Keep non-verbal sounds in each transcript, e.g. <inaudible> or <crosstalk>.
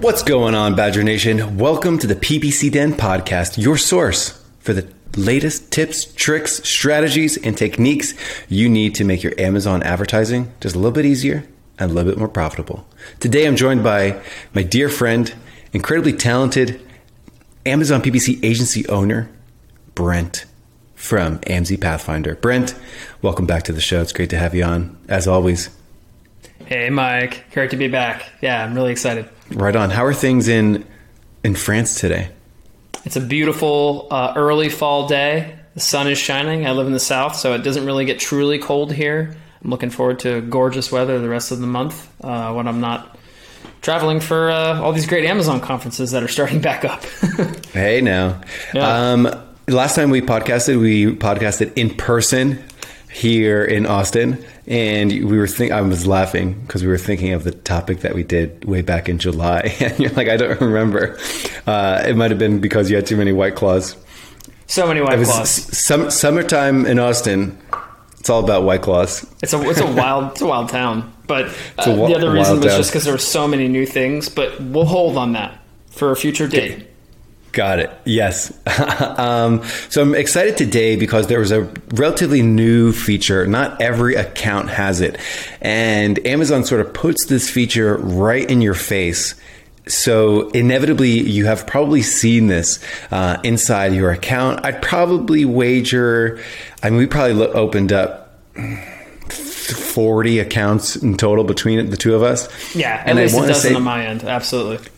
What's going on, Badger Nation? Welcome to the PPC Den podcast, your source for the latest tips, tricks, strategies, and techniques you need to make your Amazon advertising just a little bit easier and a little bit more profitable. Today, I'm joined by my dear friend, incredibly talented Amazon PPC agency owner, Brent from AMZ Pathfinder. Brent, welcome back to the show. It's great to have you on, as always. Hey, Mike. Great to be back. Yeah, I'm really excited. Right on. How are things in in France today? It's a beautiful uh, early fall day. The sun is shining. I live in the south, so it doesn't really get truly cold here. I'm looking forward to gorgeous weather the rest of the month uh, when I'm not traveling for uh, all these great Amazon conferences that are starting back up. <laughs> hey, now. Yeah. Um, last time we podcasted, we podcasted in person here in Austin, and we were think I was laughing because we were thinking of the topic that we did way back in July, <laughs> and you're like, I don't remember. Uh, it might have been because you had too many white claws. So many white claws. Some, summertime in Austin. It's all about white claws. It's a it's a wild it's a wild town. But uh, the other reason was town. just because there were so many new things. But we'll hold on that for a future date. Got it. Yes. <laughs> um, so I'm excited today because there was a relatively new feature. Not every account has it. And Amazon sort of puts this feature right in your face. So inevitably, you have probably seen this uh, inside your account. I'd probably wager, I mean, we probably lo- opened up 40 accounts in total between the two of us. Yeah, at and least a dozen say, on my end. Absolutely.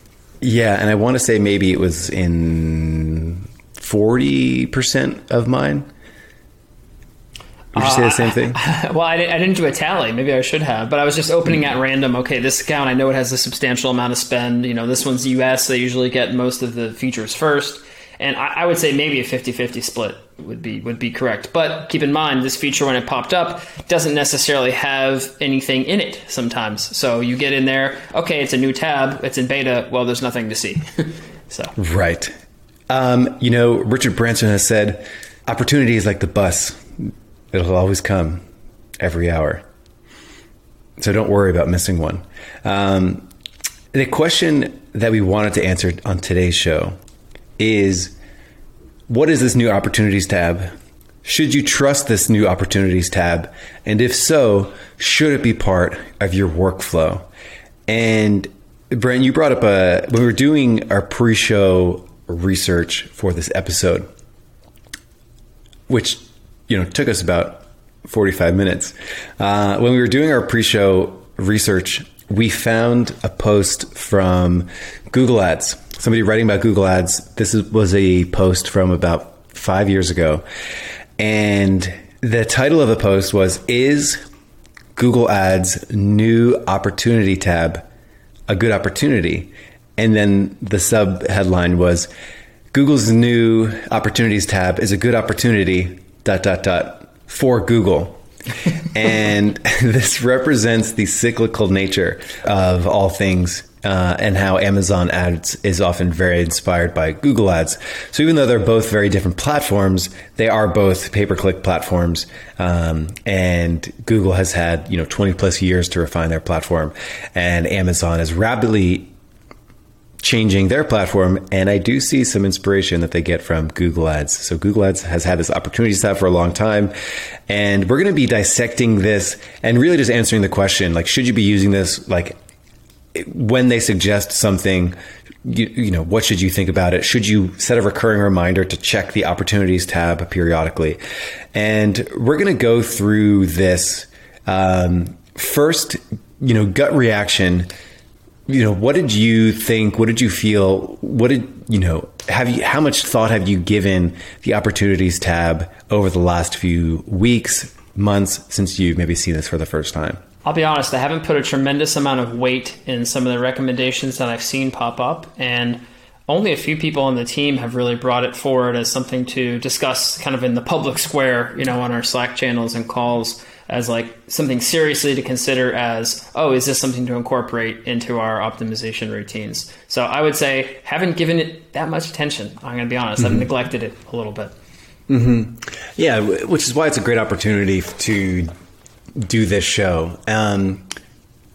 Yeah, and I want to say maybe it was in 40% of mine. Would you say the same thing? Uh, <laughs> well, I, I, didn't do a tally. Maybe I should have, but I was just opening at random. Okay, this account, I know it has a substantial amount of spend. You know, this one's US. They usually get most of the features first. And I, I would say maybe a 50-50 split would be would be correct. But keep in mind, this feature when it popped up doesn't necessarily have anything in it sometimes. So you get in there, okay, it's a new tab, it's in beta. Well, there's nothing to see. <laughs> so right. Um, you know, Richard Branson has said, opportunity is like the bus; it'll always come every hour. So don't worry about missing one. Um, the question that we wanted to answer on today's show is what is this new opportunities tab? Should you trust this new opportunities tab? And if so, should it be part of your workflow? And Brent, you brought up a when we were doing our pre-show research for this episode, which you know took us about 45 minutes. Uh, when we were doing our pre-show research, we found a post from Google Ads somebody writing about Google Ads. This was a post from about five years ago. And the title of the post was Is Google Ads New Opportunity tab a good opportunity? And then the sub headline was Google's new opportunities tab is a good opportunity, dot, dot, dot, for Google. <laughs> and <laughs> this represents the cyclical nature of all things uh, and how Amazon ads is often very inspired by Google ads. So even though they're both very different platforms, they are both pay-per-click platforms. Um, and Google has had, you know, 20 plus years to refine their platform and Amazon is rapidly changing their platform. And I do see some inspiration that they get from Google Ads. So Google Ads has had this opportunity set for a long time. And we're going to be dissecting this and really just answering the question, like, should you be using this? Like, when they suggest something, you, you, know, what should you think about it? Should you set a recurring reminder to check the opportunities tab periodically? And we're going to go through this um, first, you know, gut reaction. You know, what did you think? What did you feel? What did you know? Have you? How much thought have you given the opportunities tab over the last few weeks, months since you've maybe seen this for the first time? I'll be honest, I haven't put a tremendous amount of weight in some of the recommendations that I've seen pop up, and only a few people on the team have really brought it forward as something to discuss kind of in the public square, you know, on our Slack channels and calls as like something seriously to consider as, oh, is this something to incorporate into our optimization routines? So I would say haven't given it that much attention. I'm going to be honest, mm-hmm. I've neglected it a little bit. Mm-hmm. Yeah, which is why it's a great opportunity to do this show. Um,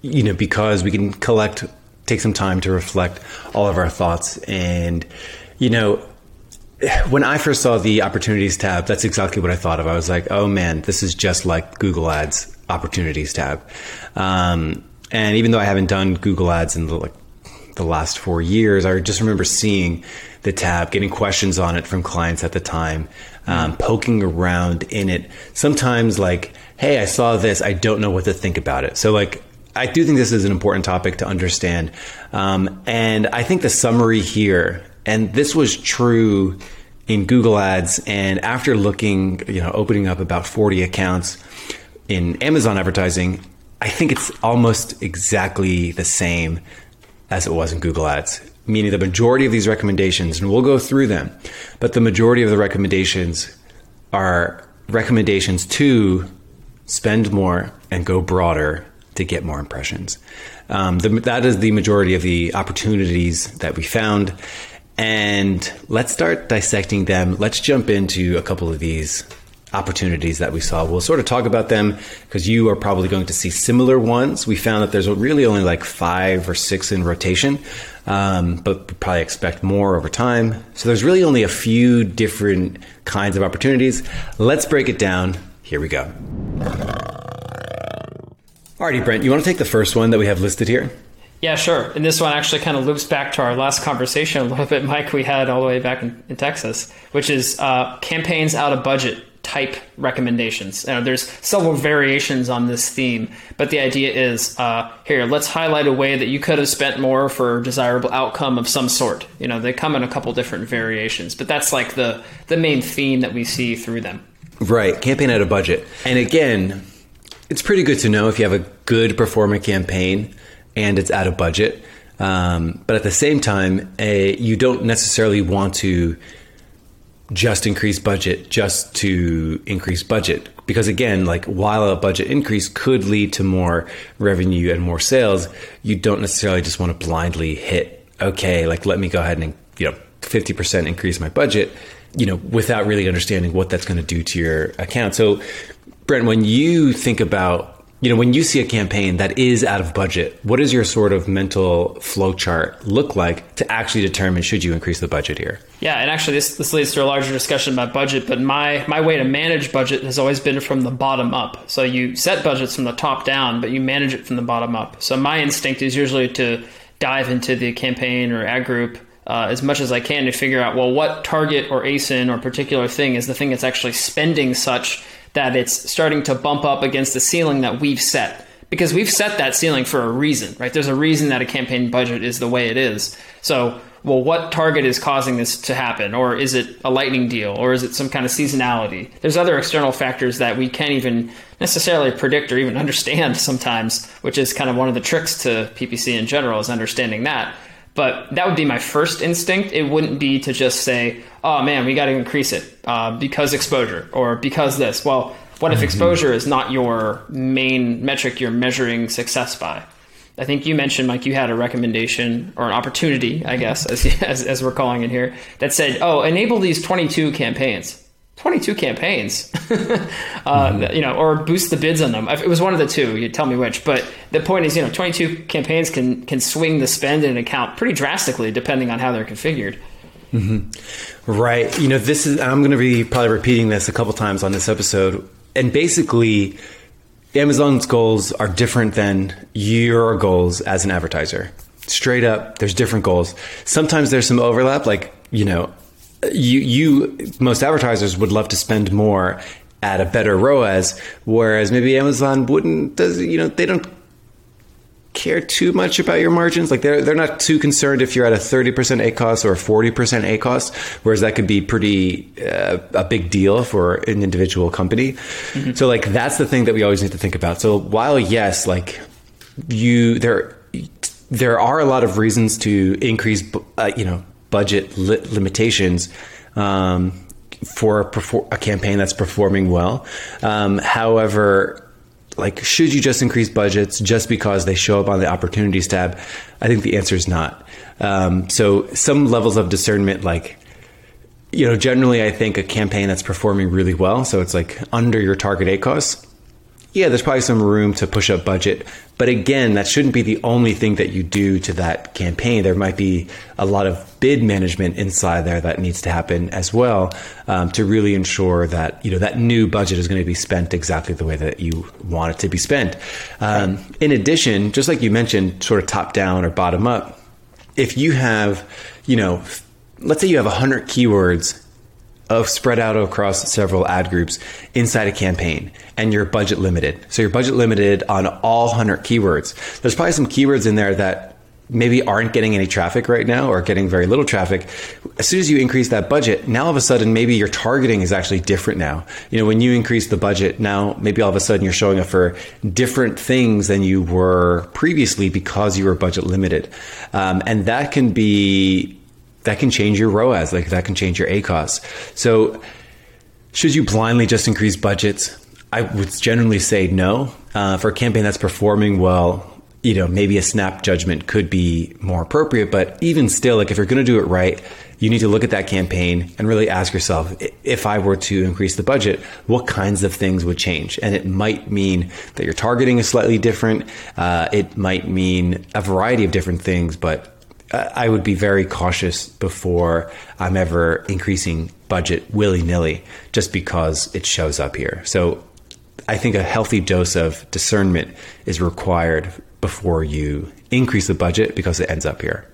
you know, because we can collect, take some time to reflect all of our thoughts. And, you know, when I first saw the opportunities tab, that's exactly what I thought of. I was like, oh man, this is just like Google Ads opportunities tab. Um, and even though I haven't done Google Ads in the, like the last four years, I just remember seeing the tab, getting questions on it from clients at the time, um, poking around in it. Sometimes like hey, I saw this, I don't know what to think about it. So, like, I do think this is an important topic to understand. Um, and I think the summary here, and this was true in Google Ads, and after looking, you know, opening up about 40 accounts in Amazon advertising, I think it's almost exactly the same as it was in Google Ads. Meaning the majority of these recommendations, and we'll go through them, but the majority of the recommendations are recommendations to spend more and go broader to get more impressions. Um, the, that is the majority of the opportunities that we found. And let's start dissecting them. Let's jump into a couple of these opportunities that we saw. We'll sort of talk about them because you are probably going to see similar ones. We found that there's really only like five or six in rotation, um, but we probably expect more over time. So there's really only a few different kinds of opportunities. Let's break it down. Here we go. Alrighty, Brent, you want to take the first one that we have listed here? Yeah, sure. And this one actually kind of loops back to our last conversation a little bit, Mike, we had all the way back in, in Texas, which is uh, campaigns out of budget type recommendations. There's several variations on this theme, but the idea is uh, here, let's highlight a way that you could have spent more for a desirable outcome of some sort. You know, they come in a couple different variations, but that's like the, the main theme that we see through them. Right. Campaign at a budget. And again, it's pretty good to know if you have a good performing campaign and it's out of budget. Um, but at the same time, a, you don't necessarily want to just increase budget just to increase budget. Because again, like while a budget increase could lead to more revenue and more sales, you don't necessarily just want to blindly hit, okay, like let me go ahead and, you know, 50% increase my budget you know, without really understanding what that's going to do to your account. So, Brent, when you think about, you know, when you see a campaign that is out of budget, what does your sort of mental flow chart look like to actually determine should you increase the budget here? Yeah, and actually, this this leads to a larger discussion about budget. But my my way to manage budget has always been from the bottom up. So you set budgets from the top down, but you manage it from the bottom up. So my instinct is usually to dive into the campaign or ad group uh, as much as I can to figure out, well, what target or ASIN or particular thing is the thing that's actually spending such that it's starting to bump up against the ceiling that we've set. Because we've set that ceiling for a reason, right? There's a reason that a campaign budget is the way it is. So, well, what target is causing this to happen? Or is it a lightning deal? Or is it some kind of seasonality? There's other external factors that we can't even necessarily predict or even <laughs> understand sometimes, which is kind of one of the tricks to PPC in general, is understanding that. But that would be my first instinct. It wouldn't be to just say, oh man, we got to increase it uh, because exposure or because this. Well, what if mm-hmm. exposure is not your main metric you're measuring success by? I think you mentioned, Mike, you had a recommendation or an opportunity, I guess, as, <laughs> as, as we're calling it here, that said, oh, enable these 22 campaigns. 22 campaigns, <laughs> uh, mm-hmm. you know, or boost the bids on them. It was one of the two. You tell me which. But the point is, you know, 22 campaigns can can swing the spend in an account pretty drastically depending on how they're configured. Mm-hmm. Right. You know, this is. I'm going to be probably repeating this a couple times on this episode, and basically, Amazon's goals are different than your goals as an advertiser. Straight up, there's different goals. Sometimes there's some overlap, like, you know, you, you, most advertisers would love to spend more at a better ROAS, whereas maybe Amazon wouldn't, does, you know, they don't care too much about your margins. Like they're they're not too concerned if you're at a 30% ACOS or a 40% ACOS, whereas that could be pretty uh, a big deal for an individual company. Mm-hmm. So like that's the thing that we always need to think about. So while yes, like you there there are a lot of reasons to increase uh, you know budget li- limitations. Um, for a, a, campaign that's performing well. Um, however, like should you just increase budgets just because they show up on the opportunities tab i think the answer is not um, so some levels of discernment like you know generally i think a campaign that's performing really well so it's like under your target A acos yeah, there's probably some room to push up budget. But again, that shouldn't be the only thing that you do to that campaign. There might be a lot of bid management inside there that needs to happen as well um, to really ensure that you know that new budget is going to be spent exactly the way that you want it to be spent. Um, in addition, just like you mentioned, sort of top down or bottom up, if you have, you know, let's say you have 100 keywords of spread out across several ad groups inside a campaign and you're budget limited. So you're budget limited on all 100 keywords. There's probably some keywords in there that maybe aren't getting any traffic right now or getting very little traffic. As soon as you increase that budget, now all of a sudden maybe your targeting is actually different now. You know, when you increase the budget, now maybe all of a sudden you're showing up for different things than you were previously because you were budget limited. Um, and that can be that can change your ROAS, like that can change your ACOS. So, should you blindly just increase budgets? I would generally say no. Uh, for a campaign that's performing well, you know, maybe a snap judgment could be more appropriate. But even still, like if you're going to do it right, you need to look at that campaign and really ask yourself if I were to increase the budget, what kinds of things would change? And it might mean that your targeting is slightly different. Uh, it might mean a variety of different things, but I would be very cautious before I'm ever increasing budget willy nilly just because it shows up here. So I think a healthy dose of discernment is required before you increase the budget because it ends up here.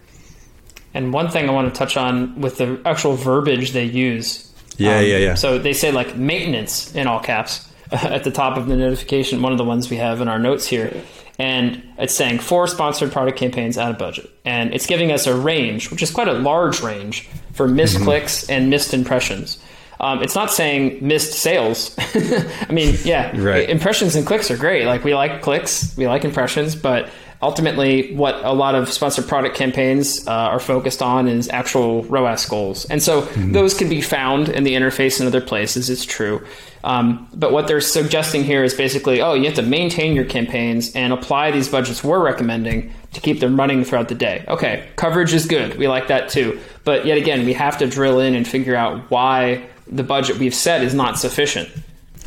And one thing I want to touch on with the actual verbiage they use. Yeah, um, yeah, yeah. So they say like maintenance in all caps <laughs> at the top of the notification, one of the ones we have in our notes here and it's saying four sponsored product campaigns out of budget. And it's giving us a range, which is quite a large range for missed mm-hmm. clicks and missed impressions. Um, it's not saying missed sales. <laughs> I mean, yeah, right. impressions and clicks are great. Like we like clicks, we like impressions, but ultimately what a lot of sponsored product campaigns uh, are focused on is actual ROAS goals. And so mm-hmm. those can be found in the interface in other places, it's true. Um, but what they're suggesting here is basically, oh, you have to maintain your campaigns and apply these budgets we're recommending to keep them running throughout the day. Okay, coverage is good. We like that too. But yet again, we have to drill in and figure out why the budget we've set is not sufficient.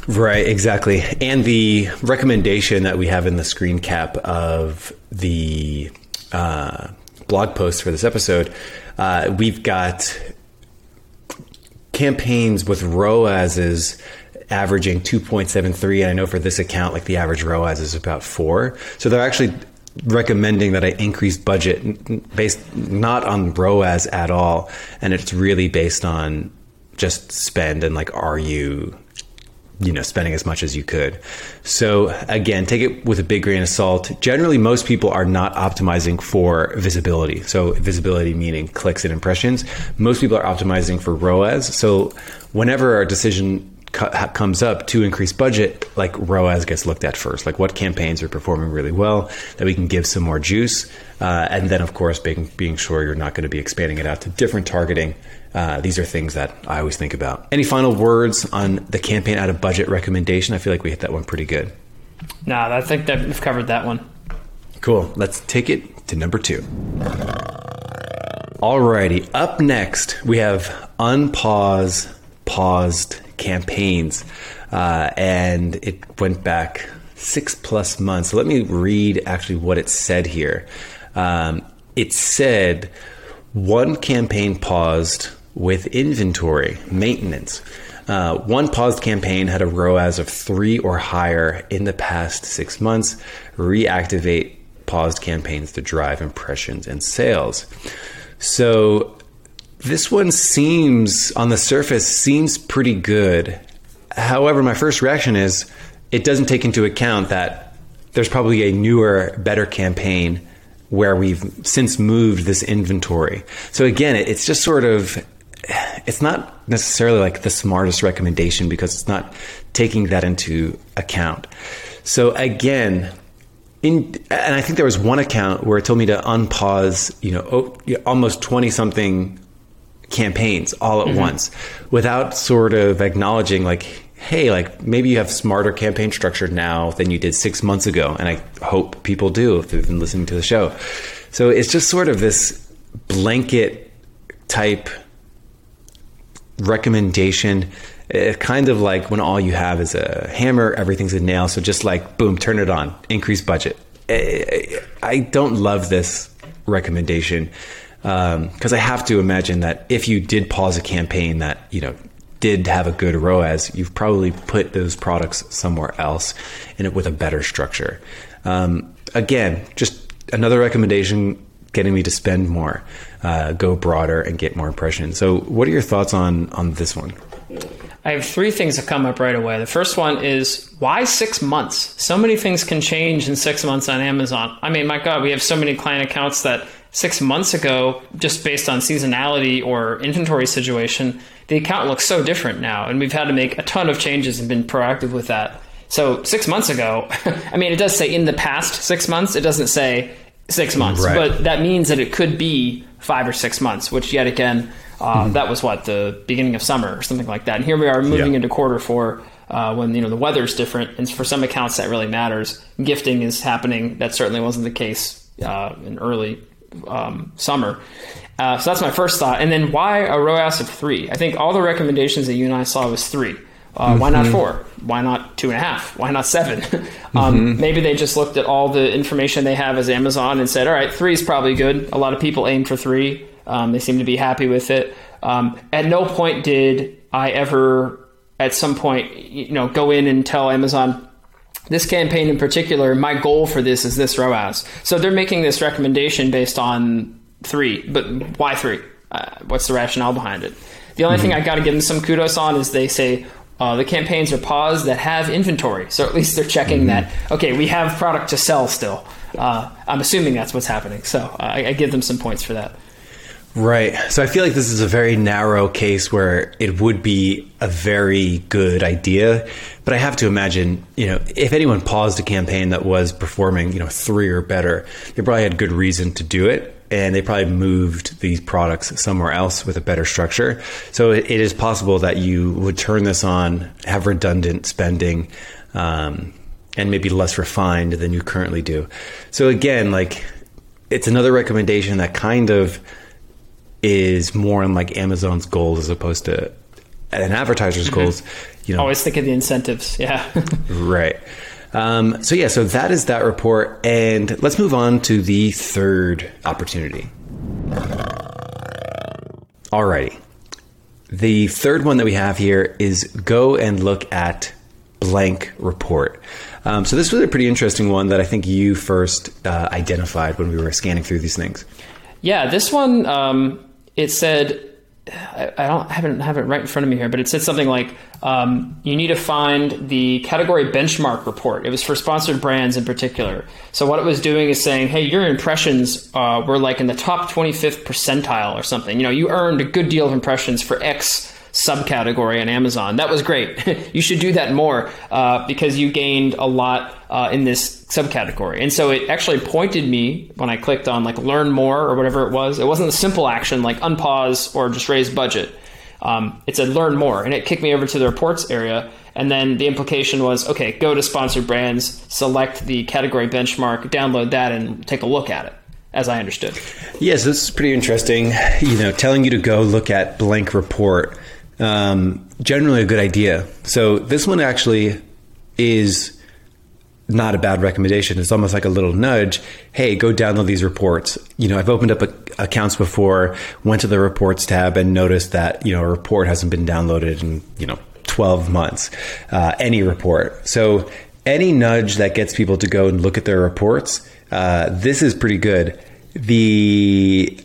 Right, exactly. And the recommendation that we have in the screen cap of the uh, blog post for this episode, uh, we've got campaigns with ROASs averaging 2.73. And I know for this account, like the average ROAS is about four. So they're actually recommending that I increase budget based not on ROAS at all. And it's really based on just spend and like, are you you know spending as much as you could so again take it with a big grain of salt generally most people are not optimizing for visibility so visibility meaning clicks and impressions most people are optimizing for roas so whenever our decision comes up to increase budget, like ROAS gets looked at first. Like what campaigns are performing really well that we can give some more juice, uh, and then of course being being sure you're not going to be expanding it out to different targeting. Uh, these are things that I always think about. Any final words on the campaign out of budget recommendation? I feel like we hit that one pretty good. Nah, I think that we've covered that one. Cool. Let's take it to number two. Alrighty. Up next, we have unpause paused campaigns, uh, and it went back six plus months. So let me read actually what it said here. Um, it said one campaign paused with inventory maintenance. Uh, one paused campaign had a ROAS of three or higher in the past six months. Reactivate paused campaigns to drive impressions and sales. So this one seems, on the surface, seems pretty good. However, my first reaction is it doesn't take into account that there's probably a newer, better campaign where we've since moved this inventory. So again, it's just sort of it's not necessarily like the smartest recommendation because it's not taking that into account. So again, in and I think there was one account where it told me to unpause, you know, almost 20 something campaigns all at mm-hmm. once without sort of acknowledging like hey, like maybe you have smarter campaign structure now than you did 6 months ago and I hope people do if they've been listening to the show. So it's just sort of this blanket type recommendation kind of like when all you have is a hammer, everything's a nail. So just like, boom, turn it on, increase budget. I don't love this recommendation because um, I have to imagine that if you did pause a campaign that, you know, did have a good ROAS, you've probably put those products somewhere else in it with a better structure. Um, again, just another recommendation getting me to spend more, uh, go broader, and get more impressions. So, what are your thoughts on on this one? I have three things that come up right away. The first one is why six months? So many things can change in six months on Amazon. I mean, my God, we have so many client accounts that six months ago, just based on seasonality or inventory situation, the account looks so different now. And we've had to make a ton of changes and been proactive with that. So six months ago, <laughs> I mean, it does say in the past six months. It doesn't say six months, right. but that means that it could be five or six months, which yet again, uh, mm-hmm. that was what the beginning of summer or something like that. And here we are moving yeah. into quarter four. Uh, when you know the weather's different, and for some accounts that really matters. Gifting is happening. That certainly wasn't the case uh, in early um, summer. Uh, so that's my first thought. And then why a ROAS of three? I think all the recommendations that you and I saw was three. Uh, mm-hmm. Why not mm-hmm. four? Why not two and a half? Why not seven? <laughs> um, mm-hmm. Maybe they just looked at all the information they have as Amazon and said, all right, three is probably good. A lot of people aim for three. Um, they seem to be happy with it. Um, at no point did I ever, at some point, you know, go in and tell Amazon this campaign in particular. My goal for this is this ROAS. So they're making this recommendation based on three, but why three? Uh, what's the rationale behind it? The only mm-hmm. thing I got to give them some kudos on is they say uh, the campaigns are paused that have inventory. So at least they're checking mm-hmm. that, okay, we have product to sell still. Uh, I'm assuming that's what's happening. So I, I give them some points for that. Right. So I feel like this is a very narrow case where it would be a very good idea. But I have to imagine, you know, if anyone paused a campaign that was performing, you know, three or better, they probably had good reason to do it. And they probably moved these products somewhere else with a better structure. So it, it is possible that you would turn this on, have redundant spending, um, and maybe less refined than you currently do. So again, like, it's another recommendation that kind of is more in like Amazon's goals as opposed to an advertiser's mm-hmm. goals. You know, always think of the incentives. Yeah, <laughs> right. Um, so yeah, so that is that report, and let's move on to the third opportunity. Alrighty, the third one that we have here is go and look at blank report. Um, so this was a pretty interesting one that I think you first uh, identified when we were scanning through these things. Yeah, this one um, it said I, don't I haven't have it right in front of me here, but it said something like um, you need to find the category benchmark report. It was for sponsored brands in particular. So what it was doing is saying, hey, your impressions uh, were like in the top 25th percentile or something. You know, you earned a good deal of impressions for X subcategory on Amazon. That was great. <laughs> you should do that more uh, because you gained a lot uh, in this subcategory. And so it actually pointed me when I clicked on like learn more or whatever it was. It wasn't a simple action like unpause or just raise budget. Um, it said learn more and it kicked me over to the reports area. And then the implication was okay, go to sponsored brands, select the category benchmark, download that, and take a look at it as I understood. Yes, this is pretty interesting. You know, telling you to go look at blank report um, generally a good idea. So this one actually is not a bad recommendation. It's almost like a little nudge. Hey, go download these reports. You know, I've opened up a, accounts before, went to the reports tab and noticed that, you know, a report hasn't been downloaded in, you know, 12 months, uh, any report. So any nudge that gets people to go and look at their reports, uh, this is pretty good. The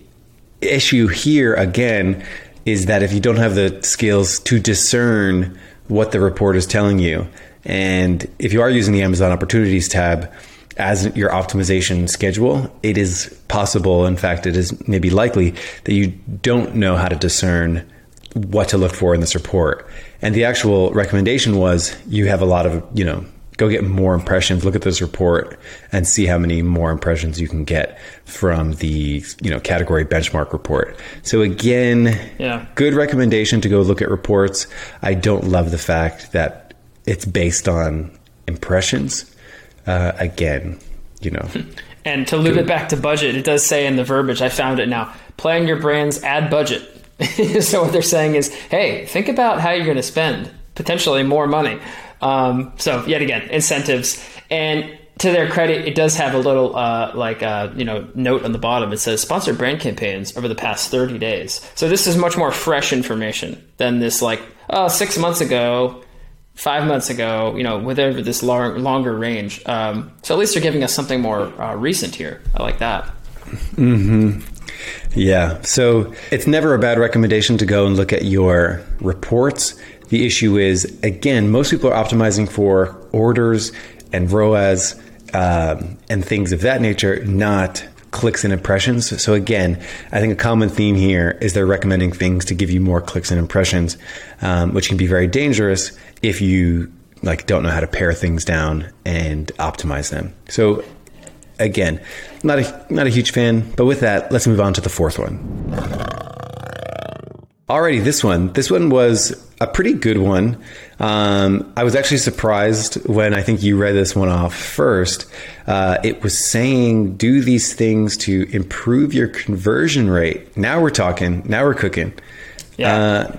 issue here, again, is that if you don't have the skills to discern what the report is telling you, and if you are using the Amazon Opportunities tab, as your optimization schedule, it is possible, in fact, it is maybe likely that you don't know how to discern what to look for in this report. And the actual recommendation was you have a lot of, you know, go get more impressions, look at this report and see how many more impressions you can get from the, you know, category benchmark report. So again, yeah. good recommendation to go look at reports. I don't love the fact that it's based on impressions uh, again, you know. <laughs> And to loop it back to budget, it does say in the verbiage, I found it now plan your brand's ad budget. <laughs> so what they're saying is, hey, think about how you're going to spend potentially more money. Um, so yet again, incentives. And to their credit, it does have a little uh, like uh, you know note on the bottom. It says sponsored brand campaigns over the past 30 days. So this is much more fresh information than this like oh six months ago five months ago, you know, with this long, longer range. Um, so at least they're giving us something more uh, recent here. I like that. hmm Yeah. So it's never a bad recommendation to go and look at your reports. The issue is, again, most people are optimizing for orders and ROAS um, and things of that nature, not clicks and impressions. So again, I think a common theme here is they're recommending things to give you more clicks and impressions, um, which can be very dangerous if you like don't know how to pare things down and optimize them. So again, not a not a huge fan, but with that, let's move on to the fourth one. Alrighty, this one. This one was a pretty good one. Um, I was actually surprised when I think you read this one off first. Uh, it was saying do these things to improve your conversion rate. Now we're talking. Now we're cooking. Yeah. Uh,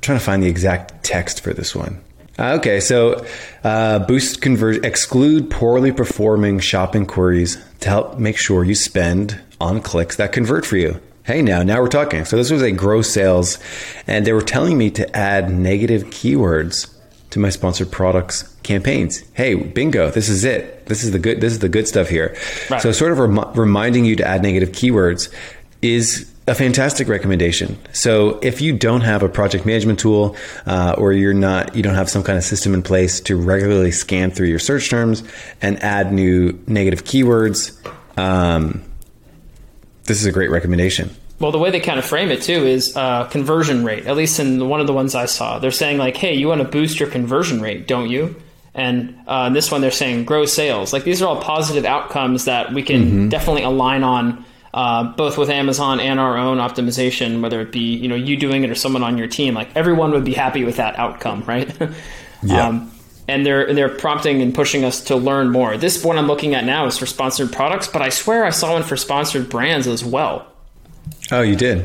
trying to find the exact text for this one. Uh, okay, so uh, boost conversion, exclude poorly performing shopping queries to help make sure you spend on clicks that convert for you. Hey, now, now we're talking. So this was a gross sales, and they were telling me to add negative keywords to my sponsored products campaigns. Hey, bingo! This is it. This is the good. This is the good stuff here. Right. So, sort of rem- reminding you to add negative keywords is a fantastic recommendation. So if you don't have a project management tool, uh, or you're not, you don't have some kind of system in place to regularly scan through your search terms and add new negative keywords, um, this is a great recommendation. Well, the way they kind of frame it too is uh, conversion rate. At least in one of the ones I saw, they're saying like, "Hey, you want to boost your conversion rate, don't you?" And uh, in this one, they're saying grow sales. Like these are all positive outcomes that we can Mm-hmm. definitely align on, uh, both with Amazon and our own optimization. Whether it be you know you doing it or someone on your team, like everyone would be happy with that outcome, right? <laughs> Yeah. And they're they're prompting and pushing us to learn more. This one I'm looking at now is for sponsored products, but I swear I saw one for sponsored brands as well. Oh, you did.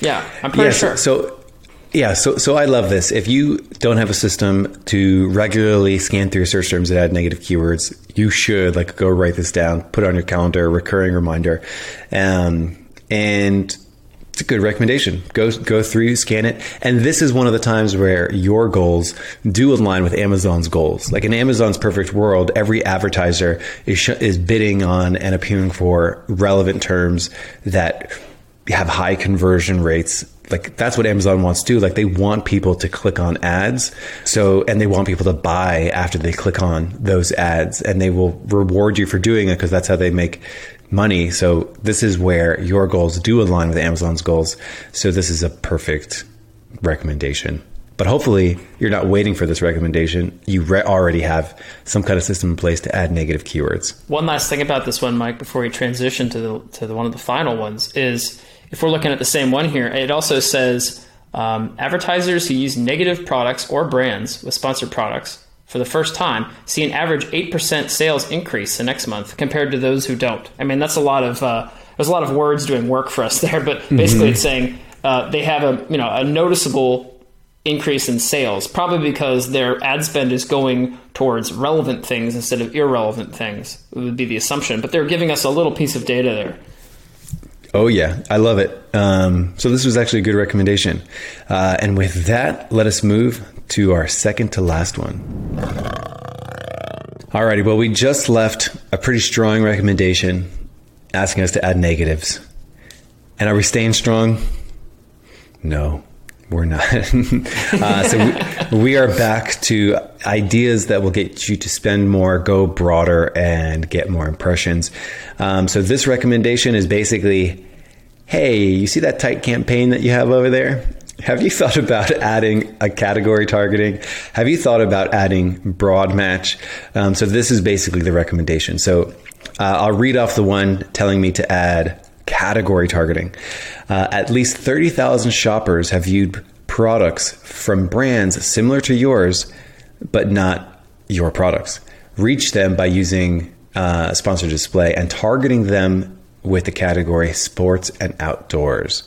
Yeah, I'm pretty yeah, sure. So, so yeah, so so I love this. If you don't have a system to regularly scan through your search terms that add negative keywords, you should like go write this down, put it on your calendar, recurring reminder, um, and it's a good recommendation. Go go through, scan it, and this is one of the times where your goals do align with Amazon's goals. Like in Amazon's perfect world, every advertiser is sh- is bidding on and appearing for relevant terms that have high conversion rates. Like that's what Amazon wants to do. Like they want people to click on ads. So, and they want people to buy after they click on those ads and they will reward you for doing it because that's how they make money. So this is where your goals do align with Amazon's goals. So this is a perfect recommendation. But hopefully you're not waiting for this recommendation. You re- already have some kind of system in place to add negative keywords. One last thing about this one, Mike, before we transition to the to the one of the final ones is if we're looking at the same one here, it also says um, advertisers who use negative products or brands with sponsored products for the first time see an average eight percent sales increase the next month compared to those who don't. I mean, that's a lot of uh, there's a lot of words doing work for us <laughs> there, but basically it's saying uh, they have a you know a noticeable increase in sales, probably because their ad spend is going towards relevant things instead of irrelevant things. Would be the assumption, but they're giving us a little piece of data there. Oh yeah, I love it. Um, so this was actually a good recommendation. Uh, and with that, let us move to our second to last one. Alrighty, well, we just left a pretty strong recommendation asking us to add negatives. And are we staying strong? No, we're not. <laughs> uh, so we, we, are back to ideas that will get you to spend more, go broader, and get more impressions. Um, so this recommendation is basically hey, you see that tight campaign that you have over there? Have you thought about adding a category targeting? Have you thought about adding broad match? Um, so this is basically the recommendation. So uh, I'll read off the one telling me to add category targeting. Uh, at least 30,000 shoppers have viewed products from brands similar to yours, but not your products. Reach them by using uh, sponsored display and targeting them with the category sports and outdoors.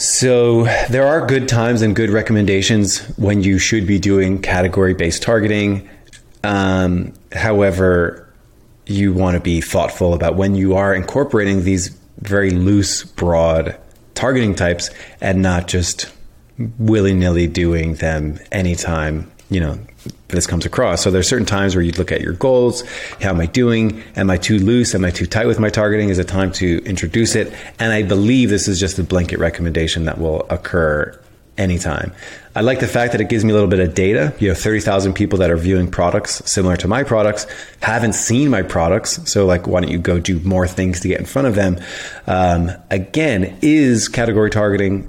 So there are good times and good recommendations when you should be doing category based targeting. Um, however, you want to be thoughtful about when you are incorporating these very loose, broad targeting types and not just willy nilly doing them anytime, you know, this comes across. So there's certain times where you'd look at your goals. How am I doing? Am I too loose? Am I too tight with my targeting? Is it time to introduce it? And I believe this is just a blanket recommendation that will occur anytime. I like the fact that it gives me a little bit of data. You have 30,000 people that are viewing products similar to my products, haven't seen my products. So, like, why don't you go do more things to get in front of them? Um, again, is category targeting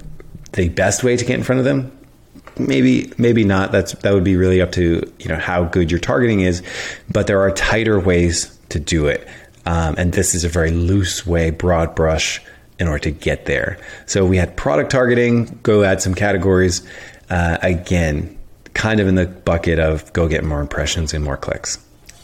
the best way to get in front of them? Maybe maybe not. That's that would be really up to you know how good your targeting is but there are tighter ways to do it. Um, and this is a very loose way broad brush in order to get there. So we had product targeting go add some categories uh, again kind of in the bucket of go get more impressions and more clicks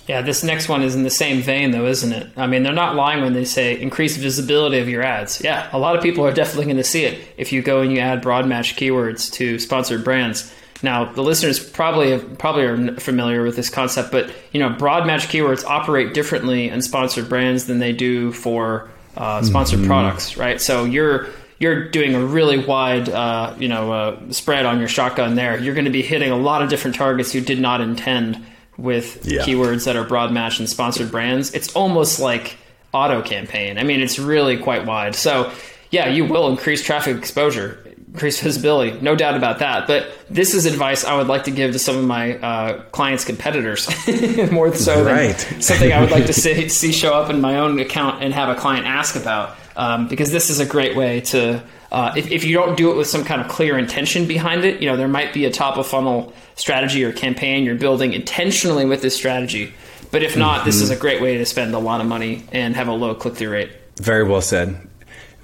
yeah, this next one is in the same vein, though, isn't it? I mean, they're not lying when they say increase visibility of your ads. Yeah, a lot of people are definitely going to see it if you go and you add broad match keywords to sponsored brands. Now, the listeners probably probably are familiar with this concept, but you know, broad match keywords operate differently in sponsored brands than they do for uh, sponsored mm-hmm. products, right? So you're you're doing a really wide, uh, you know, uh, spread on your shotgun there. You're going to be hitting a lot of different targets you did not intend with yeah. keywords that are broad match and sponsored brands, it's almost like auto campaign. I mean, it's really quite wide. So, yeah, you will increase traffic exposure, increase visibility, no doubt about that. But this is advice I would like to give to some of my uh, clients' competitors, <laughs> more so right. than something I would like to <laughs> see, see, show up in my own account and have a client ask about. Um, because this is a great way to uh, if, if you don't do it with some kind of clear intention behind it, you know, there might be a top of funnel strategy or campaign you're building intentionally with this strategy. But if not, mm-hmm. this is a great way to spend a lot of money and have a low click through rate. Very well said.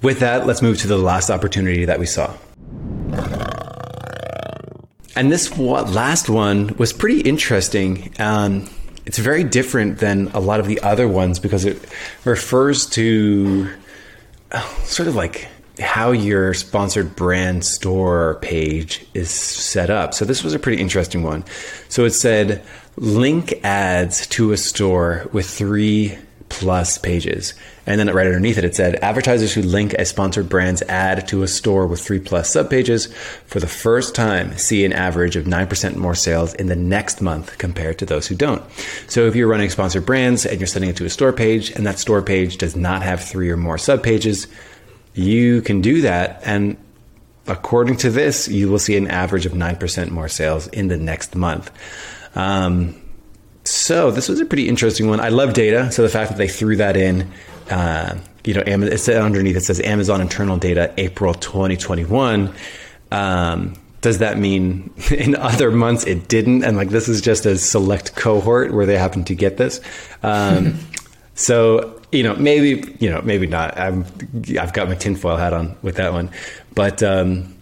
With that, let's move to the last opportunity that we saw. And this last one was pretty interesting. Um, it's very different than a lot of the other ones because it refers to uh, sort of like how your sponsored brand store page is set up. So this was a pretty interesting one. So it said link ads to a store with three plus pages. And then right underneath it, it said advertisers who link a sponsored brand's ad to a store with three plus subpages for the first time see an average of 9% more sales in the next month compared to those who don't. So if you're running sponsored brands and you're sending it to a store page and that store page does not have three or more subpages, you can do that. And according to this, you will see an average of 9% more sales in the next month. Um, so this was a pretty interesting one. I love data. So the fact that they threw that in, uh, you know, it said underneath it says Amazon internal data April 2021. Um, does that mean <laughs> in other months it didn't? And like this is just a select cohort where they happen to get this. Um, <laughs> so you know, maybe you know, maybe not. I'm I've got my tinfoil hat on with that one, but um,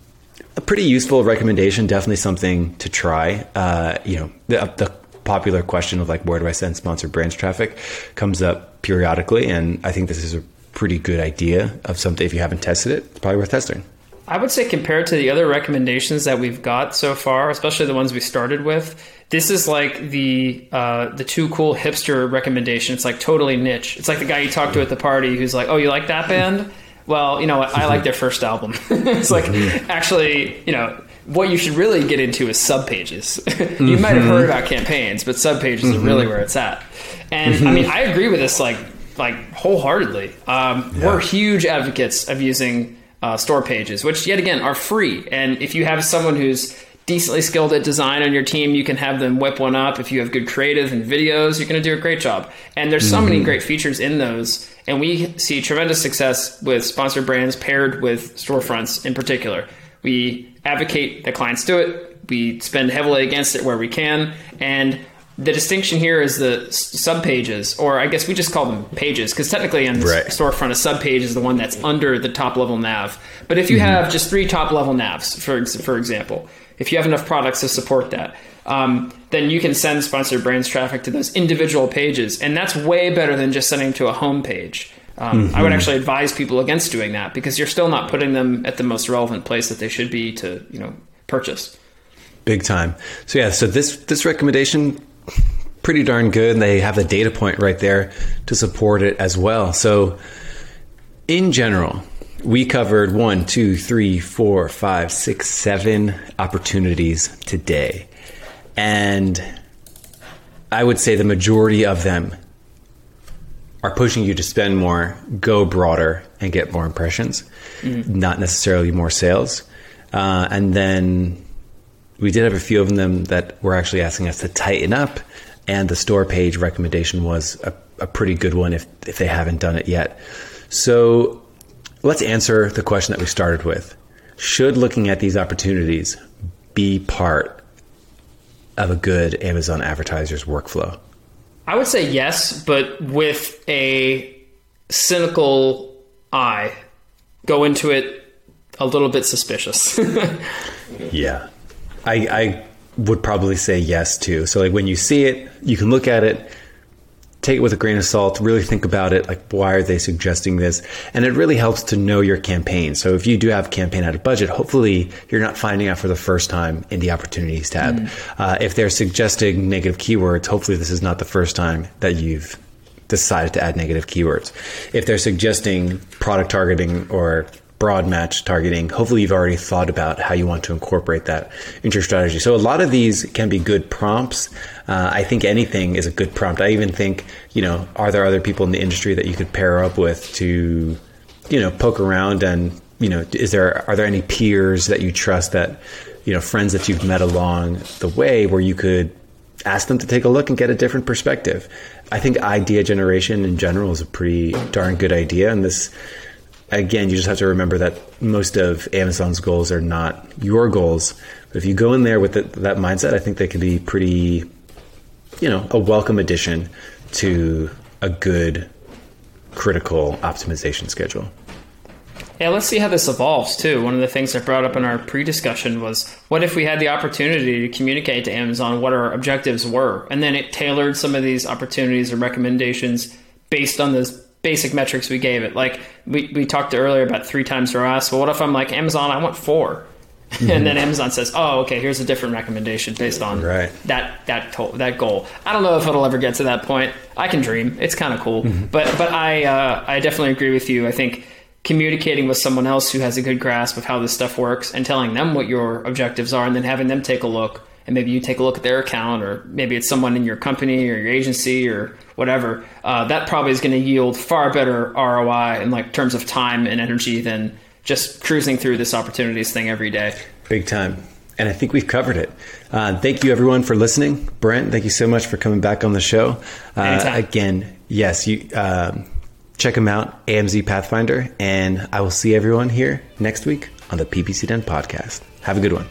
a pretty useful recommendation. Definitely something to try. Uh, you know, the, the popular question of like where do I send sponsored brands traffic comes up periodically, and I think this is a pretty good idea of something. If you haven't tested it, it's probably worth testing. I would say compared to the other recommendations that we've got so far, especially the ones we started with, this is like the uh, the too cool hipster recommendation. It's like totally niche. It's like the guy you talk to at the party who's like, "Oh, you like that band? <laughs> Well, you know what? I like their first album." <laughs> it's like actually, you know, what you should really get into is sub pages. <laughs> you might have heard about campaigns, but sub pages are really where it's at. And I mean, I agree with this like like wholeheartedly. Um, We're huge advocates of using uh, store pages, which yet again are free. And if you have someone who's decently skilled at design on your team, you can have them whip one up. If you have good creative and videos, you're going to do a great job. And there's so many great features in those. And we see tremendous success with sponsored brands paired with storefronts in particular. We advocate that clients do it. We spend heavily against it where we can. And the distinction here is the sub pages, or I guess we just call them pages, because technically on the Right. storefront, a sub page is the one that's under the top level nav. But if you have just three top level navs, for for example, if you have enough products to support that, um, then you can send sponsored brands traffic to those individual pages, and that's way better than just sending to a home page. Um, I would actually advise people against doing that because you're still not putting them at the most relevant place that they should be to you know purchase. Big time. So yeah, so this this recommendation pretty darn good. They have the data point right there to support it as well. So in general, we covered one, two, three, four, five, six, seven opportunities today. And I would say the majority of them are pushing you to spend more, go broader, and get more impressions, not necessarily more sales. Uh, and then we did have a few of them that were actually asking us to tighten up, and the store page recommendation was a, a pretty good one if, if they haven't done it yet. So let's answer the question that we started with. Should looking at these opportunities be part of a good Amazon advertiser's workflow? I would say yes, but with a cynical eye. Go into it a little bit suspicious. <laughs> Yeah. I, I would probably say yes too. So like when you see it, you can look at it, take it with a grain of salt, really think about it. Like why are they suggesting this? And it really helps to know your campaign. So if you do have a campaign out of budget, hopefully you're not finding out for the first time in the opportunities tab. Uh, if they're suggesting negative keywords, hopefully this is not the first time that you've decided to add negative keywords. If they're suggesting product targeting or broad match targeting, hopefully you've already thought about how you want to incorporate that into your strategy. So a lot of these can be good prompts. Uh, I think anything is a good prompt. I even think, you know, are there other people in the industry that you could pair up with to, you know, poke around and, you know, is there are there any peers that you trust that, you know, friends that you've met along the way where you could ask them to take a look and get a different perspective. I think idea generation in general is a pretty darn good idea. And this, again, you just have to remember that most of Amazon's goals are not your goals. But if you go in there with the, that mindset, I think they can be pretty, you know, a welcome addition to a good critical optimization schedule. Yeah, let's see how this evolves too. One of the things I brought up in our pre-discussion was what if we had the opportunity to communicate to Amazon what our objectives were, and then it tailored some of these opportunities or recommendations based on those basic metrics we gave it. Like we, we talked earlier about three times ROAS. Well, what if I'm like Amazon? I want 4 <laughs> and then Amazon says, "Oh, okay, here's a different recommendation based on Right. that that to- that goal." I don't know if it'll ever get to that point. I can dream. It's kind of cool, but but I uh, I definitely agree with you. I think communicating with someone else who has a good grasp of how this stuff works and telling them what your objectives are, and then having them take a look, and maybe you take a look at their account, or maybe it's someone in your company or your agency or whatever. Uh, that probably is going to yield far better ROI in like terms of time and energy than just cruising through this opportunities thing every day. Big time. And I think we've covered it. Uh, thank you, everyone, for listening. Brent, thank you so much for coming back on the show. Uh, again, yes, you um, check them out, AMZ Pathfinder, and I will see everyone here next week on the PPC Den podcast. Have a good one.